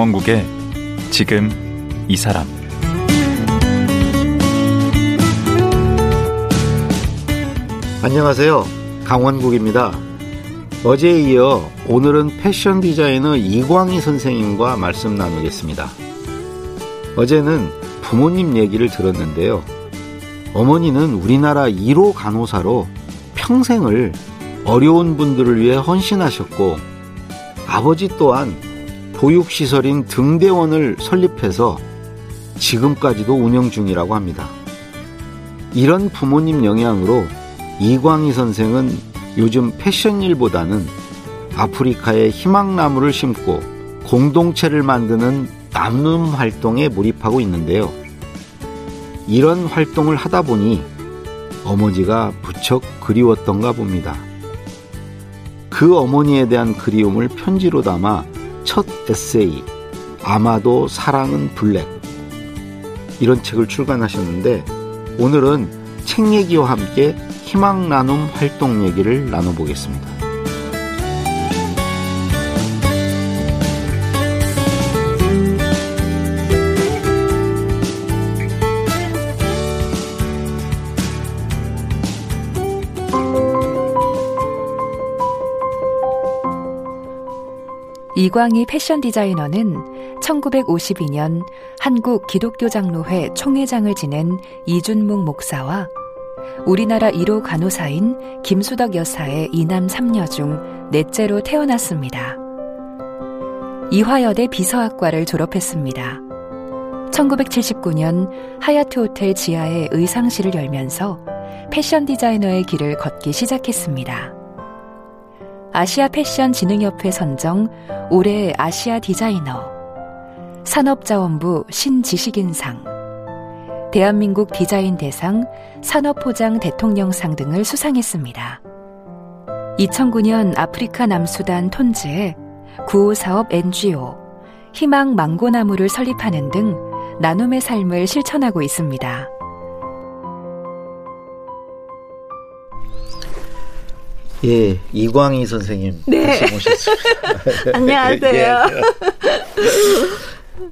강원국의 지금 이 사람 안녕하세요. 강원국입니다. 어제에 이어 오늘은 패션 디자이너 이광희 선생님과 말씀 나누겠습니다. 어제는 부모님 얘기를 들었는데요. 어머니는 우리나라 1호 간호사로 평생을 어려운 분들을 위해 헌신하셨고 아버지 또한 보육시설인 등대원을 설립해서 지금까지도 운영 중이라고 합니다. 이런 부모님 영향으로 이광희 선생은 요즘 패션 일보다는 아프리카에 희망나무를 심고 공동체를 만드는 나눔 활동에 몰입하고 있는데요. 이런 활동을 하다 보니 어머니가 무척 그리웠던가 봅니다. 그 어머니에 대한 그리움을 편지로 담아 첫 에세이 아마도 사랑은 블랙 이런 책을 출간하셨는데 오늘은 책 얘기와 함께 희망 나눔 활동 얘기를 나눠보겠습니다. 이광희 패션 디자이너는 1952년 한국 기독교 장로회 총회장을 지낸 이준묵 목사와 우리나라 1호 간호사인 김수덕 여사의 이남 3녀 중 넷째로 태어났습니다. 이화여대 비서학과를 졸업했습니다. 1979년 하얏트 호텔 지하에 의상실을 열면서 패션 디자이너의 길을 걷기 시작했습니다. 아시아 패션 진흥협회 선정 올해 아시아 디자이너, 산업자원부 신지식인상, 대한민국 디자인 대상, 산업포장 대통령상 등을 수상했습니다. 2009년 아프리카 남수단 톤즈에 구호사업 NGO, 희망 망고나무를 설립하는 등 나눔의 삶을 실천하고 있습니다. 예, 이광희 선생님 네. 모셨습니다. 안녕하세요. 예.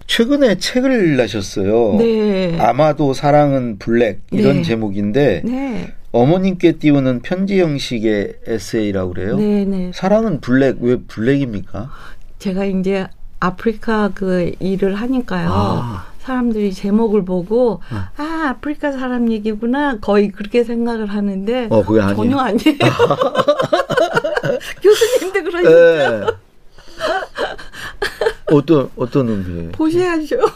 최근에 책을 내셨어요. 네. 아마도 사랑은 블랙 이런 네. 제목인데 네. 어머님께 띄우는 편지 형식의 에세이라고 그래요. 네, 네. 사랑은 블랙 왜 블랙입니까? 제가 이제 아프리카 그 일을 하니까요. 아. 사람들이 제목을 보고 아. 아 아프리카 사람 얘기구나 거의 그렇게 생각을 하는데 어, 그게 아니에요. 전혀 아니에요. 교수님도 그러시죠? 예. 어떤 어떤 의미예요? 보셔야죠.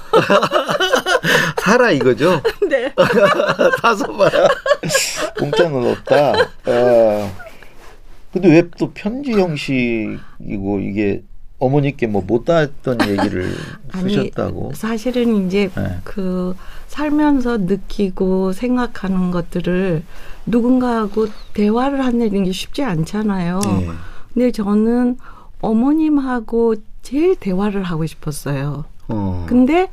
살아 이거죠? 네. 다섯 봐야 공짜는 없다. 아. 근데 왜 또 편지 형식이고 이게 어머니께 뭐 못다 했던 얘기를 쓰셨다고? 사실은 이제 네. 그 살면서 느끼고 생각하는 것들을 누군가하고 대화를 하는 게 쉽지 않잖아요. 예. 근데 저는 어머님하고 제일 대화를 하고 싶었어요. 어. 근데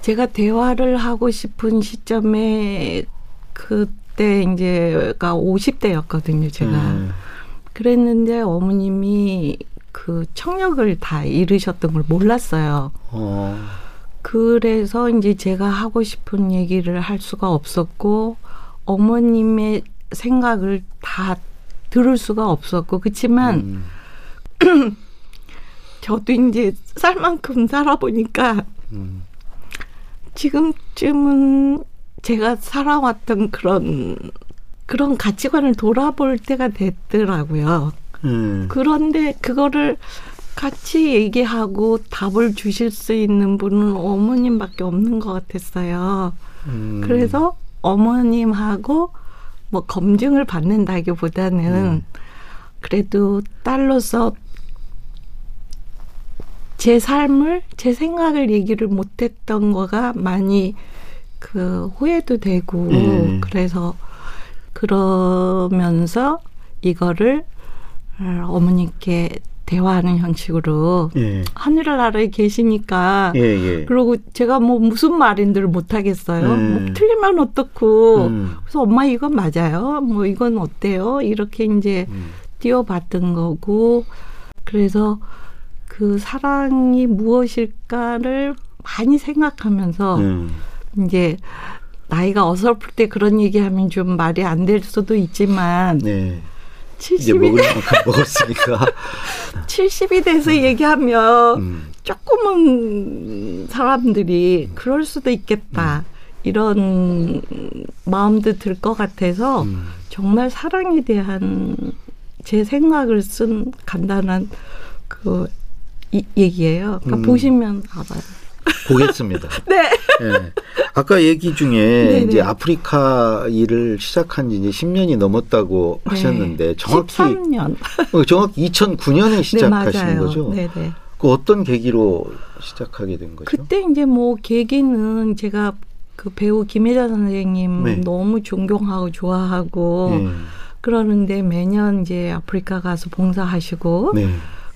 제가 대화를 하고 싶은 시점에 그때 이제가 50대였거든요, 제가. 음. 그랬는데 어머님이 그 청력을 다 잃으셨던 걸 몰랐어요. 어. 그래서 이제 제가 하고 싶은 얘기를 할 수가 없었고 어머님의 생각을 다 들을 수가 없었고 그렇지만 음. 저도 이제 살 만큼 살아보니까 음. 지금쯤은 제가 살아왔던 그런 그런 가치관을 돌아볼 때가 됐더라고요. 음. 그런데 그거를 같이 얘기하고 답을 주실 수 있는 분은 어머님밖에 없는 것 같았어요. 음. 그래서 어머님하고 뭐 검증을 받는다기보다는 음. 그래도 딸로서 제 삶을 제 생각을 얘기를 못했던 거가 많이 그 후회도 되고 음. 그래서 그러면서 이거를 어, 어머님께 대화하는 형식으로 예. 하늘나라에 계시니까 예, 예. 그리고 제가 뭐 무슨 말인들 못 하겠어요. 음. 뭐 틀리면 어떻고. 음. 그래서 엄마 이건 맞아요. 뭐 이건 어때요? 이렇게 이제 음. 띄워봤던 거고. 그래서 그 사랑이 무엇일까를 많이 생각하면서 음. 이제 나이가 어설플 때 그런 얘기하면 좀 말이 안 될 수도 있지만 네. 이제 70이 먹을 만큼 먹었으니까. 70이 돼서 얘기하면 음. 조금은 사람들이 그럴 수도 있겠다. 이런 마음도 들 것 같아서 음. 정말 사랑에 대한 제 생각을 쓴 간단한 그 이, 얘기예요. 그러니까 음. 보시면 알아요. 보겠습니다. 네. 예. 아까 얘기 중에 네네. 이제 아프리카 일을 시작한 지 이제 10년이 넘었다고 하셨는데 정확히 13년. 어, 정확히 2009년에 시작하신 네. 거죠? 네네. 그 어떤 계기로 시작하게 된 거죠? 그때 이제 뭐 계기는 제가 그 배우 김혜자 선생님 네. 너무 존경하고 좋아하고 네. 그러는데 매년 이제 아프리카 가서 봉사하시고 네.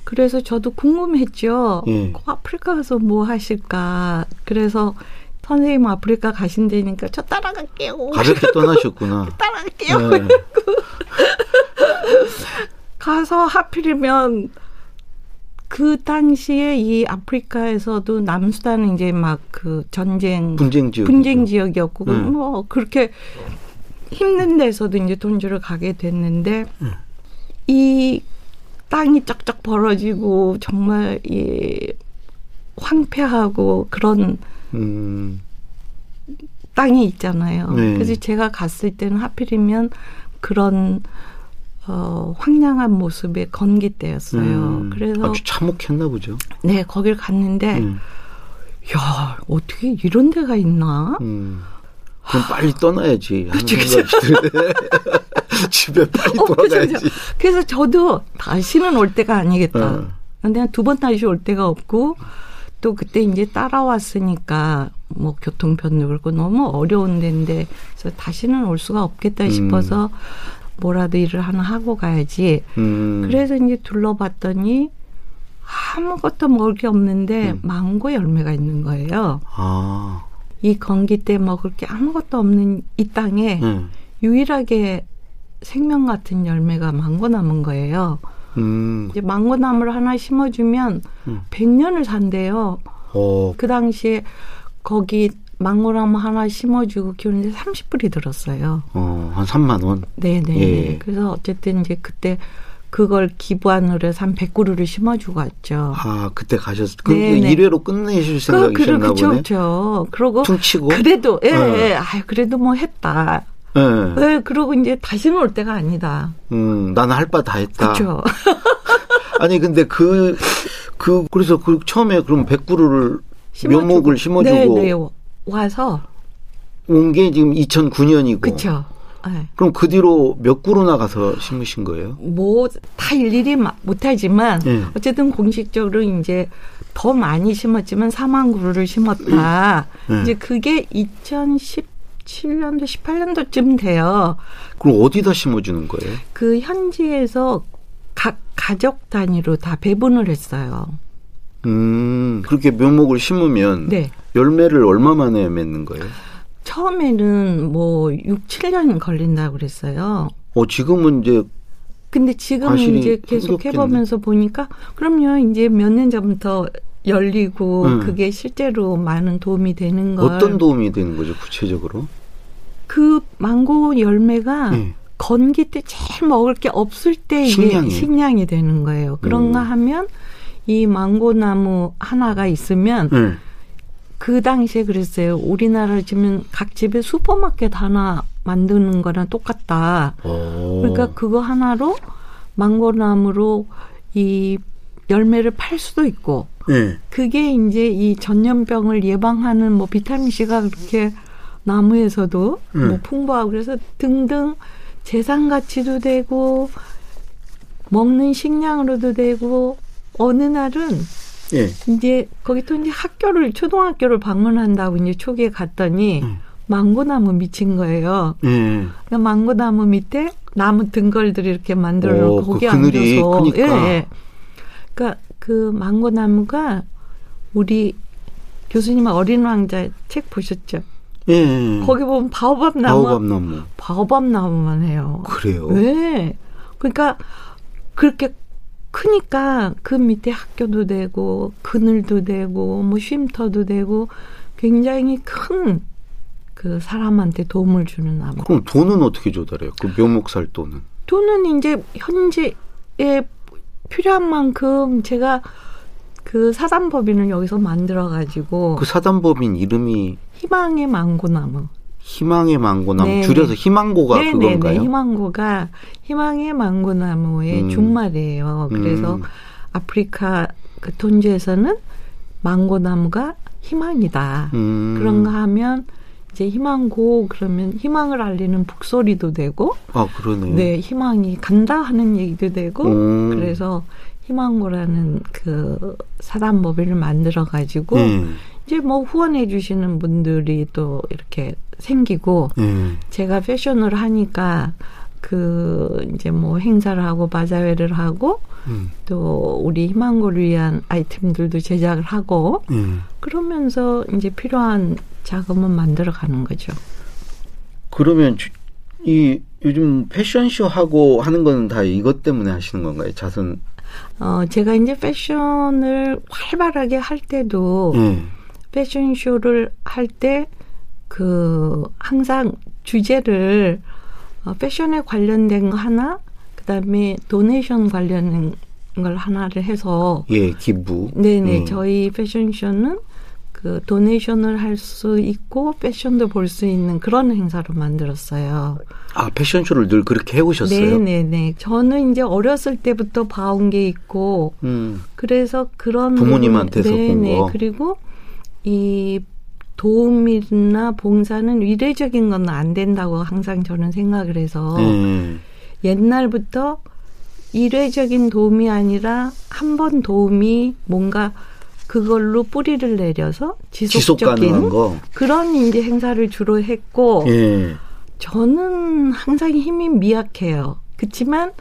그래서 저도 궁금했죠. 예. 그 아프리카 가서 뭐 하실까. 그래서 선생님 아프리카 가신다니까 저 따라갈게요. 가볍게 떠나셨구나. 따라갈게요. 네. 가서 하필이면 그 당시에 이 아프리카에서도 남수단은 이제 막 그 전쟁 분쟁 지역. 분쟁 지역이었고 네. 뭐 그렇게 힘든 데서도 이제 돈 주러 가게 됐는데 네. 이 땅이 쩍쩍 벌어지고 정말 이 황폐하고 그런 음. 땅이 있잖아요. 네. 그래서 제가 갔을 때는 하필이면 그런 어, 황량한 모습의 건기 때였어요. 음. 그래서 아주 참혹했나 보죠. 네 거길 갔는데 음. 야 어떻게 이런 데가 있나? 음. 그럼 빨리 떠나야지 그쵸, 드는데 집에 빨리 어, 돌아가야지. 그죠. 그래서 저도 다시는 올 때가 아니겠다. 어. 근데 한두번 다시 올 데가 없고 또 그때 이제 따라왔으니까 뭐 교통 편도 그렇고 너무 어려운 데인데 그래서 다시는 올 수가 없겠다 음. 싶어서 뭐라도 일을 하나 하고 가야지. 음. 그래서 이제 둘러봤더니 아무것도 먹을 게 없는데 음. 망고 열매가 있는 거예요. 아. 이 건기 때 먹을 게 아무것도 없는 이 땅에 네. 유일하게 생명 같은 열매가 망고 남은 거예요. 음. 이제 망고 나무를 하나 심어주면 음. 100년을 산대요. 어. 그 당시에 거기 망고나무 하나 심어주고 키우는데 30불이 들었어요. 어, 한 3만 원. 네네. 예. 그래서 어쨌든 이제 그때 그걸 기부안으로 해서 한 100그루를 심어주고 왔죠. 아, 그때 가셨. 그 네네. 일회로 끝내실 생각이셨나 그래, 그쵸, 보네. 그쵸. 그러고 퉁치고. 그래도 예, 어. 예. 아유 그래도 뭐 했다. 예. 예, 그러고 이제 다시는 올 때가 아니다. 음, 나는 할 바 다 했다. 그렇죠. 아니 근데 그 그 그래서 그 처음에 그럼 백구루를 묘목을 심어주고 네, 네. 와서 온 게 지금 2009년이고. 그쵸. 예. 그럼 그 뒤로 몇 구루나 가서 심으신 거예요? 뭐 다 일일이 마- 못하지만 예. 어쨌든 공식적으로 이제 더 많이 심었지만 4만 그루를 심었다. 예. 이제 그게 2017년도 18년도쯤 돼요. 그럼 어디다 심어주는 거예요? 그 현지에서 각 가족 단위로 다 배분을 했어요. 음, 그렇게 묘목을 심으면 네. 열매를 얼마 만에 맺는 거예요? 처음에는 뭐 6, 7년 걸린다고 그랬어요. 어, 지금은 이제 근데 지금 이제 계속 힘겹겠네. 해보면서 보니까 그럼요 이제 몇 년 전부터 열리고 음. 그게 실제로 많은 도움이 되는 걸 어떤 도움이 되는 거죠, 구체적으로? 그 망고 열매가 예. 건기 때 제일 먹을 게 없을 때 이게 식량이에요? 식량이 되는 거예요. 그런가 음. 하면 이 망고 나무 하나가 있으면 예. 그 당시에 그랬어요. 우리나라 지금 각 집에 슈퍼마켓 하나 만드는 거랑 똑같다. 어. 그러니까 그거 하나로 망고나무로 이 열매를 팔 수도 있고 예. 그게 이제 이 전염병을 예방하는 뭐 비타민 C가 그렇게 나무에서도 음. 뭐 풍부하고 그래서 등등 재산 가치도 되고 먹는 식량으로도 되고 어느 날은 예. 이제 거기 또 이제 학교를 초등학교를 방문한다고 이제 초기에 갔더니 음. 망고나무 미친 거예요. 예. 그러니까 망고나무 밑에 나무 등걸들이 이렇게 만들어 놓고 오, 그 거기 그늘이 앉아서 크니까. 예, 예. 그러니까 그 망고나무가 우리 교수님 어린 왕자 책 보셨죠? 예. 거기 보면 바오밥 나무 바오밥 나무. 바오밥 나무만 해요. 그래요. 왜? 그러니까 그렇게 크니까 그 밑에 학교도 되고 그늘도 되고 뭐 쉼터도 되고 굉장히 큰 그 사람한테 도움을 주는 나무. 그럼 돈은 어떻게 조달해요? 그 묘목 살 돈은? 돈은 이제 현재에 필요한 만큼 제가 그 사단법인을 여기서 만들어 가지고 그 사단법인 이름이 희망의 망고나무. 희망의 망고나무 네네. 줄여서 희망고가 네네네. 그건가요? 희망고가 희망의 망고나무의 음. 준말이에요. 그래서 음. 아프리카 그 톤주에서는 망고나무가 희망이다. 음. 그런가 하면 이제 희망고 그러면 희망을 알리는 북소리도 되고 아 그러네. 네 희망이 간다 하는 얘기도 되고 음. 그래서 희망고라는 그 사단법인을 만들어 가지고 네. 이제 뭐 후원해 주시는 분들이 또 이렇게 생기고 네. 제가 패션을 하니까 그 이제 뭐 행사를 하고 바자회를 하고 음. 또 우리 희망고를 위한 아이템들도 제작을 하고 네. 그러면서 이제 필요한 자금은 만들어 가는 거죠. 그러면 주- 이 요즘 패션쇼 하고 하는 거는 다 이것 때문에 하시는 건가요? 자선. 어 제가 이제 패션을 활발하게 할 때도 네. 패션쇼를 할 때 그 항상 주제를 어, 패션에 관련된 거 하나 그다음에 도네이션 관련된 걸 하나를 해서 예, 기부. 네네 음. 저희 패션쇼는 그 도네이션을 할 수 있고 패션도 볼 수 있는 그런 행사로 만들었어요. 아 패션쇼를 늘 그렇게 해오셨어요? 네네네. 저는 이제 어렸을 때부터 봐온 게 있고 음. 그래서 그런 부모님한테서 본 네네. 거. 그리고 이 도움이나 봉사는 의례적인 건 안 된다고 항상 저는 생각을 해서 네. 옛날부터 일회적인 도움이 아니라 한 번 도움이 뭔가 그걸로 뿌리를 내려서 지속 지속적인. 그런 이제 행사를 주로 했고 예. 저는 항상 힘이 미약해요. 그렇지만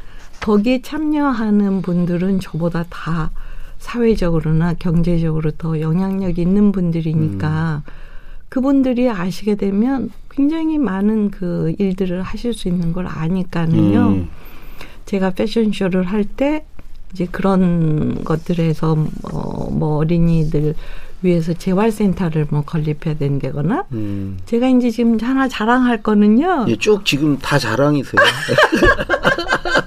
거기에 참여하는 분들은 저보다 다 사회적으로나 경제적으로 더 영향력 있는 분들이니까 그분들이 아시게 되면 굉장히 많은 그 일들을 하실 수 있는 걸 아니까는요. 음. 제가 패션쇼를 할 때 이제 그런 것들에서 뭐, 뭐 어린이들 위해서 재활센터를 뭐 건립해야 된다거나 음. 제가 이제 지금 하나 자랑할 거는요. 예, 쭉 지금 다 자랑이세요.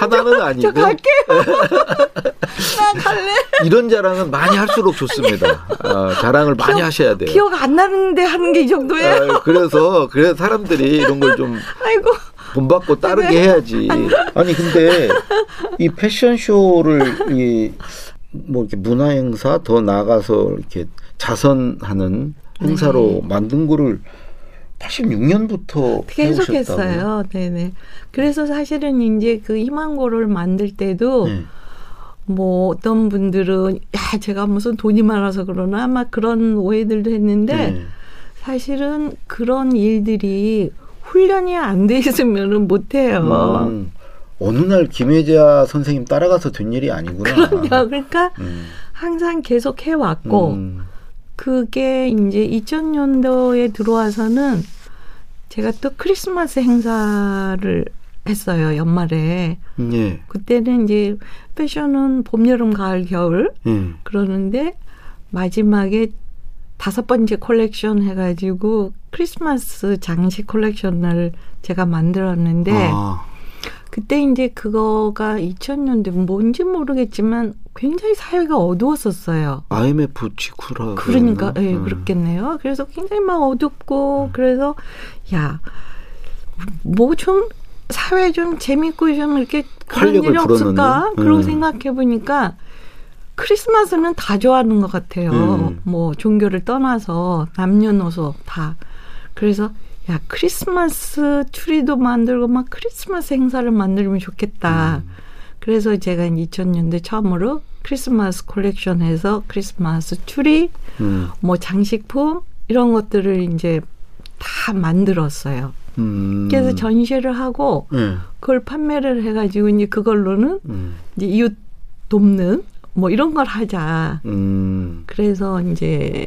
저, 하나는 아니고 저 갈게요. 나 갈래. 이런 자랑은 많이 할수록 좋습니다. 아, 자랑을 많이 기억- 하셔야 돼요. 기억 안 나는데 하는 게 이 정도예요. 아, 그래서 그래서 사람들이 이런 걸 좀 아이고. 본받고 따르게 네. 해야지. 아니 근데 이 패션쇼를 이 뭐 이렇게 문화 행사 더 나가서 이렇게 자선하는 행사로 만든 거를 86년부터 계속했어요. 네네. 그래서 사실은 이제 그 희망고를 만들 때도 네. 뭐 어떤 분들은 야 제가 무슨 돈이 많아서 그러나 막 그런 오해들도 했는데 네. 사실은 그런 일들이 훈련이 안 돼 있으면은 못 해요. 음, 어느 날 김혜자 선생님 따라가서 된 일이 아니구나. 그럼요. 그러니까 음, 항상 계속 해왔고 음, 그게 이제 2000년도에 들어와서는 제가 또 크리스마스 행사를 했어요 연말에. 예, 그때는 이제 패션은 봄 여름 가을 겨울 예. 그러는데 마지막에 다섯 번째 콜렉션 해가지고 크리스마스 장식 콜렉션을 제가 만들었는데 아, 그때 이제 그거가 2000년대 뭔지 모르겠지만 굉장히 사회가 어두웠었어요. IMF 직후라. 그러니까? 예 음. 그렇겠네요. 그래서 굉장히 막 어둡고 그래서 야 뭐 좀 사회 좀 재밌고 좀 이렇게 그런 일이 없을까? 그러고 음. 생각해 보니까 크리스마스는 다 좋아하는 것 같아요. 음. 뭐 종교를 떠나서 남녀노소 다 그래서 야 크리스마스 추리도 만들고 막 크리스마스 행사를 만들면 좋겠다. 음. 그래서 제가 2000년대 처음으로 크리스마스 콜렉션 해서 크리스마스 추리, 음, 뭐 장식품 이런 것들을 이제 다 만들었어요. 음. 그래서 전시를 하고 예, 그걸 판매를 해가지고 이제 그걸로는 음, 이제 이웃 돕는 뭐 이런 걸 하자. 음, 그래서 이제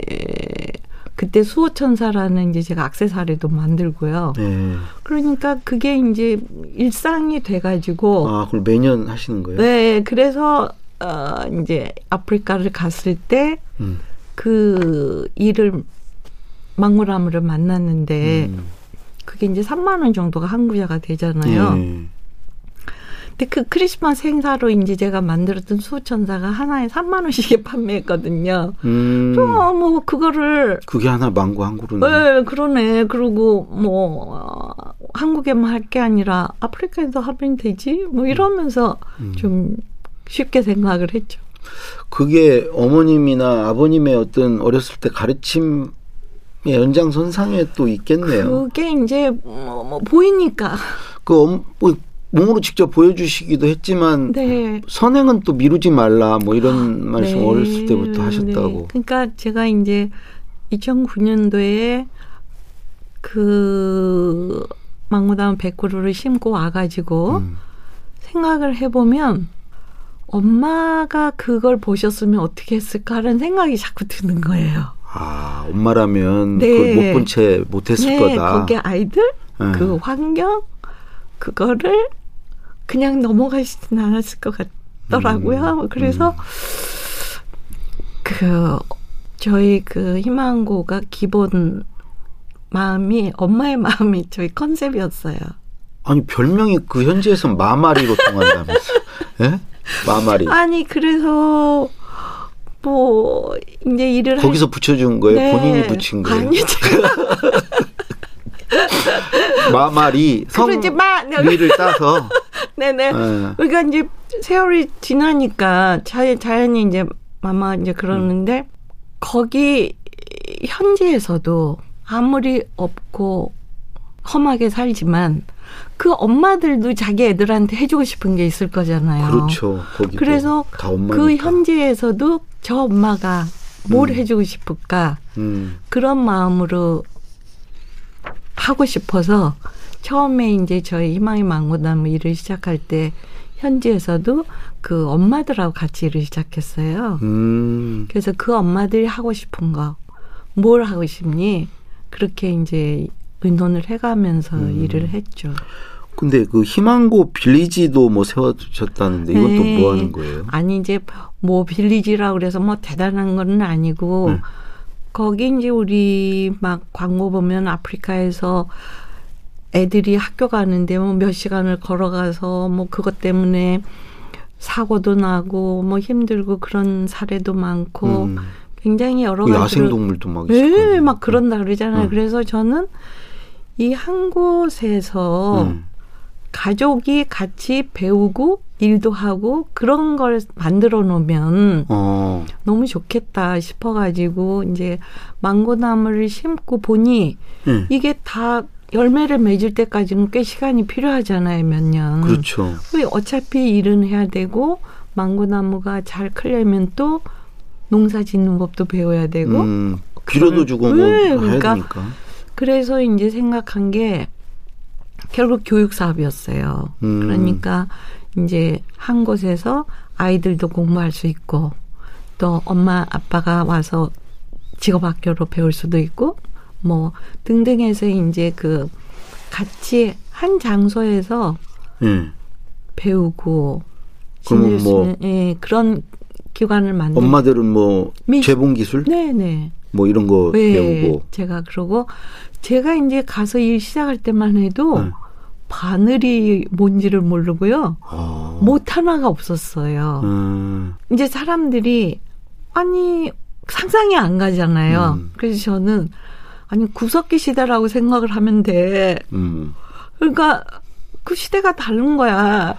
그때 수호천사라는 이제 제가 악세사리도 만들고요. 네. 그러니까 그게 이제 일상이 돼가지고 아, 그걸 매년 하시는 거예요? 네, 그래서 어 이제 아프리카를 갔을 때 음. 그 일을 망무라무를 만났는데 음. 그게 이제 3만 원 정도가 한국자가 되잖아요. 예. 근데 그 크리스마스 행사로 이제 제가 만들었던 수호천사가 하나에 3만 원씩에 판매했거든요. 음. 어, 뭐 그거를 그게 하나 망고 한 그루네. 네, 그러네. 그리고 뭐 어, 한국에만 할 게 아니라 아프리카에도 하면 되지. 뭐 이러면서 음. 좀 쉽게 생각을 했죠. 그게 어머님이나 아버님의 어떤 어렸을 때 가르침의 연장선상에 또 있겠네요. 그게 이제 뭐, 뭐 보이니까. 그, 엄, 뭐 몸으로 직접 보여주시기도 했지만 네. 선행은 또 미루지 말라 뭐 이런 말씀 네, 어렸을 때부터 하셨다고. 네. 그러니까 제가 이제 2009년도에 그 망고다운 100그루를 심고 와가지고 음. 생각을 해보면 엄마가 그걸 보셨으면 어떻게 했을까라는 생각이 자꾸 드는 거예요. 아 엄마라면 네. 그걸 못본 채 못했을 네, 거다. 거기 아이들 네. 그 환경 그거를 그냥 넘어가시진 않았을 것 같더라고요. 음, 그래서 그 저희 그 희망고가 기본 마음이 엄마의 마음이 저희 컨셉이었어요. 아니 별명이 그 현지에서 마마리로 통한다면서? 예? 마마리. 아니 그래서 뭐 이제 일을 거기서 붙여준 거예요? 네. 본인이 붙인 거예요? 아니 제가 마마리. 네. 성리를 따서. 네네. 예. 그러니까 이제 세월이 지나니까 자, 자연히 이제 마마 이제 그러는데 거기 현지에서도 아무리 없고 험하게 살지만 그 엄마들도 자기 애들한테 해주고 싶은 게 있을 거잖아요. 그렇죠. 그래서. 그 현지에서도 저 엄마가 뭘 음. 해주고 싶을까 음. 그런 마음으로 하고 싶어서 처음에 이제 저희 희망의 망고나무 일을 시작할 때 현지에서도 그 엄마들하고 같이 일을 시작했어요. 음. 그래서 그 엄마들이 하고 싶은 거, 뭘 하고 싶니? 그렇게 이제 의논을 해가면서 음. 일을 했죠. 근데 그 희망고 빌리지도 뭐 세워주셨다는데 이건 네. 또뭐 하는 거예요? 아니 이제 뭐 빌리지라 그래서 뭐 대단한 건 아니고 네. 거기 이제 우리 막 광고 보면 아프리카에서 애들이 학교 가는데 뭐 몇 시간을 걸어가서 뭐 그것 때문에 사고도 나고 뭐 힘들고 그런 사례도 많고 음. 굉장히 여러 그 가지로 야생 동물도 막 있을 네. 막 그런다 그러잖아요. 음. 그래서 저는 이 한 곳에서 음. 가족이 같이 배우고 일도 하고 그런 걸 만들어 놓으면 어. 너무 좋겠다 싶어가지고 이제 망고나무를 심고 보니 예. 이게 다 열매를 맺을 때까지는 꽤 시간이 필요하잖아요, 몇 년. 그렇죠. 왜 어차피 일은 해야 되고 망고나무가 잘 크려면 또 농사 짓는 법도 배워야 되고 음. 비료도 주고 뭐 네, 해야 그러니까 되니까. 그래서 이제 생각한 게 결국 교육 사업이었어요. 음. 그러니까 이제 한 곳에서 아이들도 공부할 수 있고 또 엄마 아빠가 와서 직업 학교로 배울 수도 있고 뭐 등등해서 이제 그 같이 한 장소에서 예. 배우고 지낼 수뭐 예, 그런 기관을 만들 엄마들은 뭐 미- 재봉 기술 네네 뭐 이런 거 네, 배우고 제가 그러고 제가 이제 가서 일 시작할 때만 해도 네. 바늘이 뭔지를 모르고요. 어. 못 하나가 없었어요. 음. 이제 사람들이 아니 상상이 안 가잖아요. 음. 그래서 저는 아니 구석기 시대라고 생각을 하면 돼. 음. 그러니까 그 시대가 다른 거야.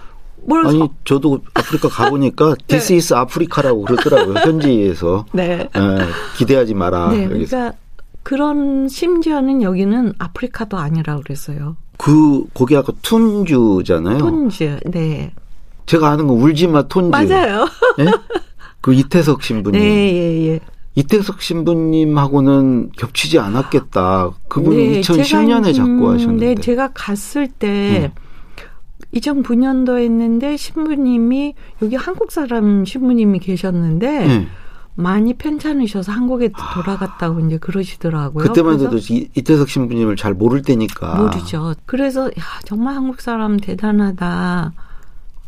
뭘 아니 서- 저도 아프리카 가보니까 This is 아프리카라고 그러더라고요 현지에서 네. 예, 기대하지 마라 네, 여기서 그러니까 그런 심지어는 여기는 아프리카도 아니라 그랬어요. 그 거기 아까 툰주잖아요 톤즈, 네, 제가 아는 거 울지마 톤주 맞아요. 예? 그 이태석 신부님 네, 예, 예. 이태석 신부님하고는 겹치지 않았겠다 그분이 네, 2010년에 제가, 잡고 음, 하셨는데 네, 제가 갔을 때 음. 2009년도에 했는데 신부님이 여기 한국 사람 신부님이 계셨는데 예. 많이 편찮으셔서 한국에 돌아갔다고 이제 그러시더라고요. 그때만 해도 이- 이태석 신부님을 잘 모를 때니까. 모르죠. 그래서 야, 정말 한국 사람 대단하다.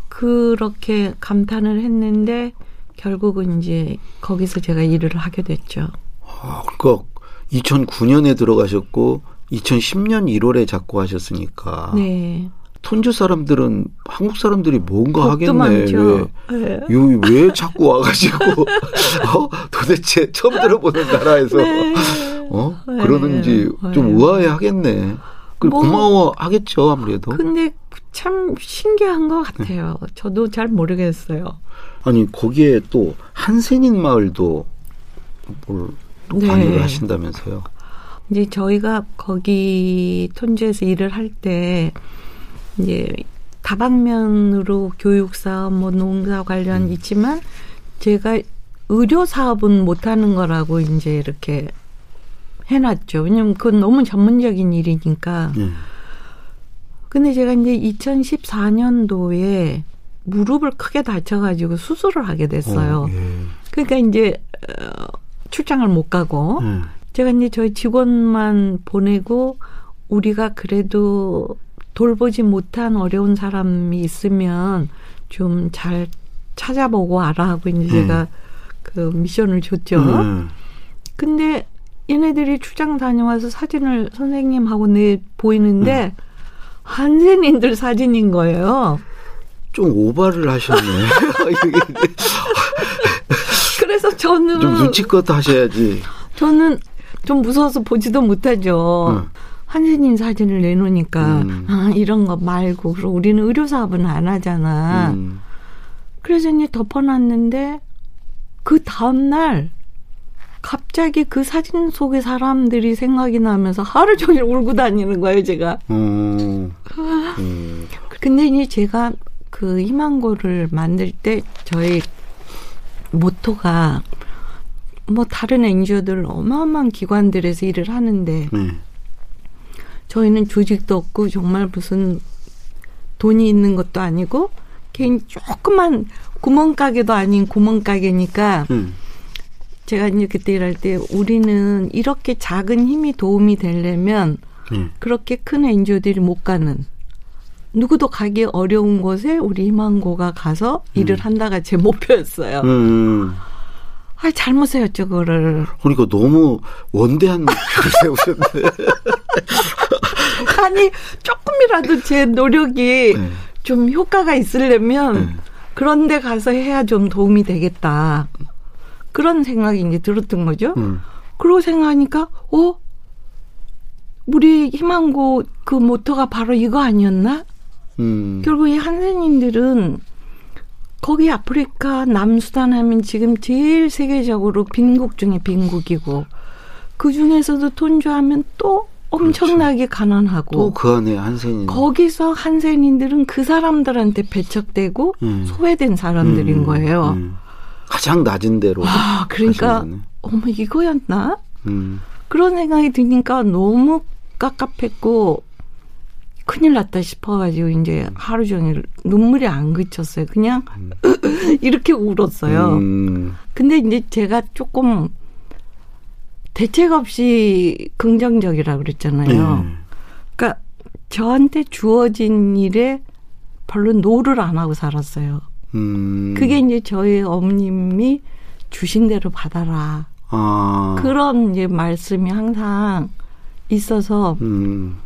그렇게 감탄을 했는데 결국은 이제 거기서 제가 일을 하게 됐죠. 아, 그러니까 2009년에 들어가셨고 2010년 1월에 작고 하셨으니까 네. 톤주 사람들은 한국 사람들이 뭔가 하겠네. 많죠. 네. 왜, 요- 왜 자꾸 와가지고 어? 도대체 처음 들어보는 나라에서 네. 어 네. 그러는지 좀 네. 의아해 하겠네. 그 뭐- 고마워 하겠죠 아무래도. 근데 참 신기한 것 같아요. 저도 잘 모르겠어요. 아니 거기에 또 한센인 마을도 뭘또 네. 관여를 하신다면서요. 이제 저희가 거기 톤주에서 일을 할때 이제 다방면으로 교육 사업, 뭐 농사 관련 음. 있지만 제가 의료 사업은 못 하는 거라고 이제 이렇게 해놨죠. 왜냐면 그건 너무 전문적인 일이니까. 예. 근데 제가 이제 2014년도에 무릎을 크게 다쳐가지고 수술을 하게 됐어요. 어, 예. 그러니까 이제 어, 출장을 못 가고 예. 제가 이제 저희 직원만 보내고 우리가 그래도 돌보지 못한 어려운 사람이 있으면 좀 잘 찾아보고 와라 하고 이제 제가 그 미션을 줬죠. 음. 근데 얘네들이 출장 다녀와서 사진을 선생님하고 내 보이는데 한센인들 사진인 거예요. 좀 오바를 하셨네. 그래서 저는 좀 눈치껏 하셔야지. 저는 좀 무서워서 보지도 못하죠. 응. 한센인 사진을 내놓으니까 음. 아 이런 거 말고 그리고 우리는 의료 사업은 안 하잖아. 음. 그래서 이제 덮어놨는데 그 다음 날 갑자기 그 사진 속의 사람들이 생각이 나면서 하루 종일 울고 다니는 거예요, 제가. 어. 음. 근데 이제 제가 그 희망고를 만들 때 저희 모토가 뭐 다른 NGO들 어마어마한 기관들에서 일을 하는데 네. 저희는 조직도 없고 정말 무슨 돈이 있는 것도 아니고 개인 조그만 구멍가게도 아닌 구멍가게니까 음. 제가 이제 그때 일할 때 우리는 이렇게 작은 힘이 도움이 되려면 네. 그렇게 큰 NGO들이 못 가는 누구도 가기 어려운 곳에 우리 희망고가 가서 일을 한다가 제 목표였어요. 음. 아 잘못 세웠죠 그거를. 그러니까 너무 원대한 목표를 세우셨네. 아니 조금이라도 제 노력이 네. 좀 효과가 있으려면 네. 그런 데 가서 해야 좀 도움이 되겠다. 그런 생각이 이제 들었던 거죠. 음. 그러고 생각하니까, 어? 우리 희망고 그 모토가 바로 이거 아니었나? 음. 결국 이 한센인들은 거기 아프리카 남수단 하면 지금 제일 세계적으로 빈국 중에 빈국이고 그 중에서도 톤주하면 또 엄청나게 가난하고 또 그 안에 한센인. 거기서 한센인들은 그 사람들한테 배척되고 음. 소외된 사람들인 음, 거예요. 음. 가장 낮은 데로. 아, 그러니까. 어머 이거였나? 음. 그런 생각이 드니까 너무 깝깝했고 큰일 났다 싶어가지고 이제 하루 종일 눈물이 안 그쳤어요. 그냥 이렇게 울었어요. 음. 근데 이제 제가 조금 대책 없이 긍정적이라 그랬잖아요. 네. 그러니까 저한테 주어진 일에 별로 no를 안 하고 살았어요. 음. 그게 이제 저희 어머님이 주신 대로 받아라. 아. 그런 이제 말씀이 항상 있어서 음.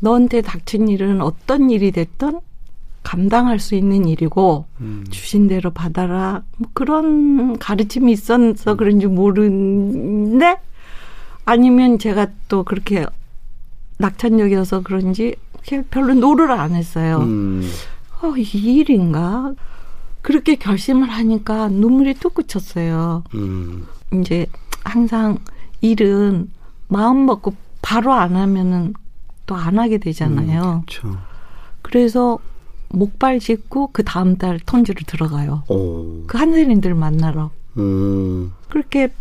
너한테 닥친 일은 어떤 일이 됐든 감당할 수 있는 일이고 음. 주신 대로 받아라. 뭐 그런 가르침이 있어서 그런지 모르는데 아니면 제가 또 그렇게 낙천적이어서 그런지 별로 no를 안 했어요. 음. 어, 이 일인가? 그렇게 결심을 하니까 눈물이 뚝 그쳤어요. 음. 이제 항상 일은 마음 먹고 바로 안 하면은 또 안 하게 되잖아요. 그렇죠. 그래서 목발 짚고 그 다음 달 톤즈를 들어가요. 오. 그 한센인들 만나러. 음. 그렇게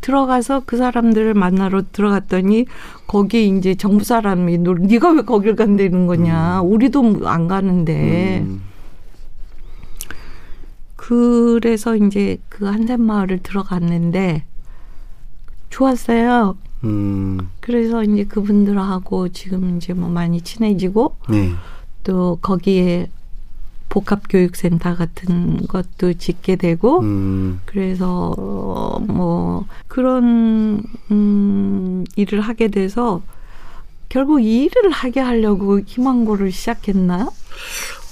들어가서 그 사람들을 만나러 들어갔더니 거기 이제 정부 사람이 너 네가 왜 거길 간다는 거냐. 우리도 안 가는데. 음. 그래서 이제 그 한샘 마을을 들어갔는데 좋았어요. 음, 그래서 이제 그분들하고 지금 이제 뭐 많이 친해지고 네. 또 거기에 복합교육센터 같은 것도 짓게 되고 음, 그래서 어, 뭐 그런 음 일을 하게 돼서 결국 이 일을 하게 하려고 희망고를 시작했나?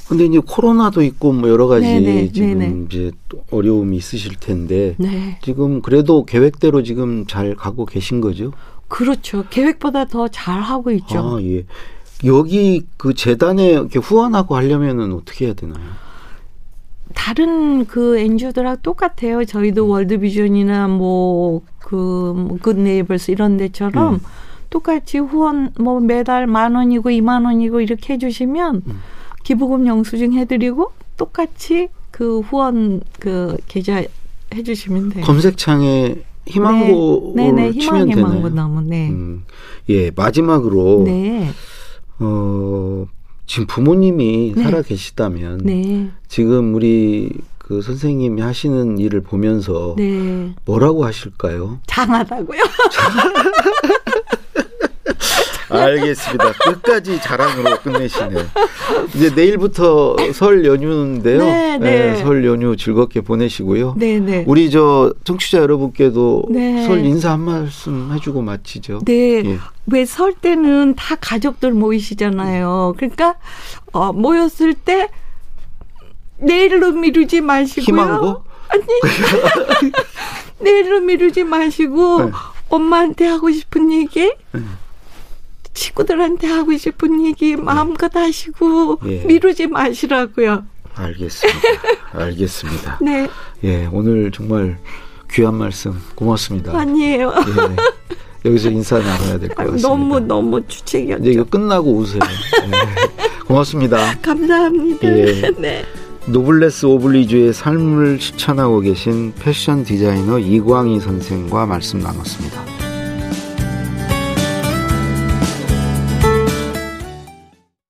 근데 이제 코로나도 있고 뭐 여러 가지 네네, 지금 네네. 이제 또 어려움이 있으실 텐데 네. 지금 그래도 계획대로 지금 잘 가고 계신 거죠? 그렇죠. 계획보다 더 잘 하고 있죠. 아, 예. 여기 그 재단에 이렇게 후원하고 하려면은 어떻게 해야 되나요? 다른 그 NGO들하고 똑같아요. 저희도 음. 월드비전이나 뭐 그 굿네이버스 이런 데처럼 음. 똑같이 후원 뭐 매달 만 원이고 이만 원이고 이렇게 해주시면 음. 기부금 영수증 해드리고 똑같이 그 후원 그 계좌 해주시면 돼요. 검색창에 희망고를 네, 네, 치면 희망 희망고 되나요? 나무 네. 음, 예, 마지막으로 네. 어, 지금 부모님이 네. 살아 계시다면 네. 지금 우리 그 선생님이 하시는 일을 보면서 네. 뭐라고 하실까요? 장하다고요? 알겠습니다. 끝까지 자랑으로 끝내시네. 이제 내일부터 설 연휴인데요. 네, 네. 예, 설 연휴 즐겁게 보내시고요. 네, 네. 우리 저 청취자 여러분께도 네. 설 인사 한 말씀 해주고 마치죠. 네. 예. 왜설 때는 다 가족들 모이시잖아요. 그러니까 어, 모였을 때 내일로 미루지 마시고요. 희망고? 아니 내일로 미루지 마시고 네. 엄마한테 하고 싶은 얘기, 네. 친구들한테 하고 싶은 얘기 마음껏 하시고 예. 미루지 마시라고요. 알겠습니다. 알겠습니다. 네, 예, 오늘 정말 귀한 말씀 고맙습니다. 아니에요. 예, 여기서 인사 나눠야 될 것 같습니다. 너무 너무 주책이었죠. 이제 이거 끝나고 우세요. 예. 고맙습니다. 감사합니다. 예. 네. 노블레스 오블리주의 삶을 실천하고 계신 패션 디자이너 이광희 선생과 말씀 나눴습니다.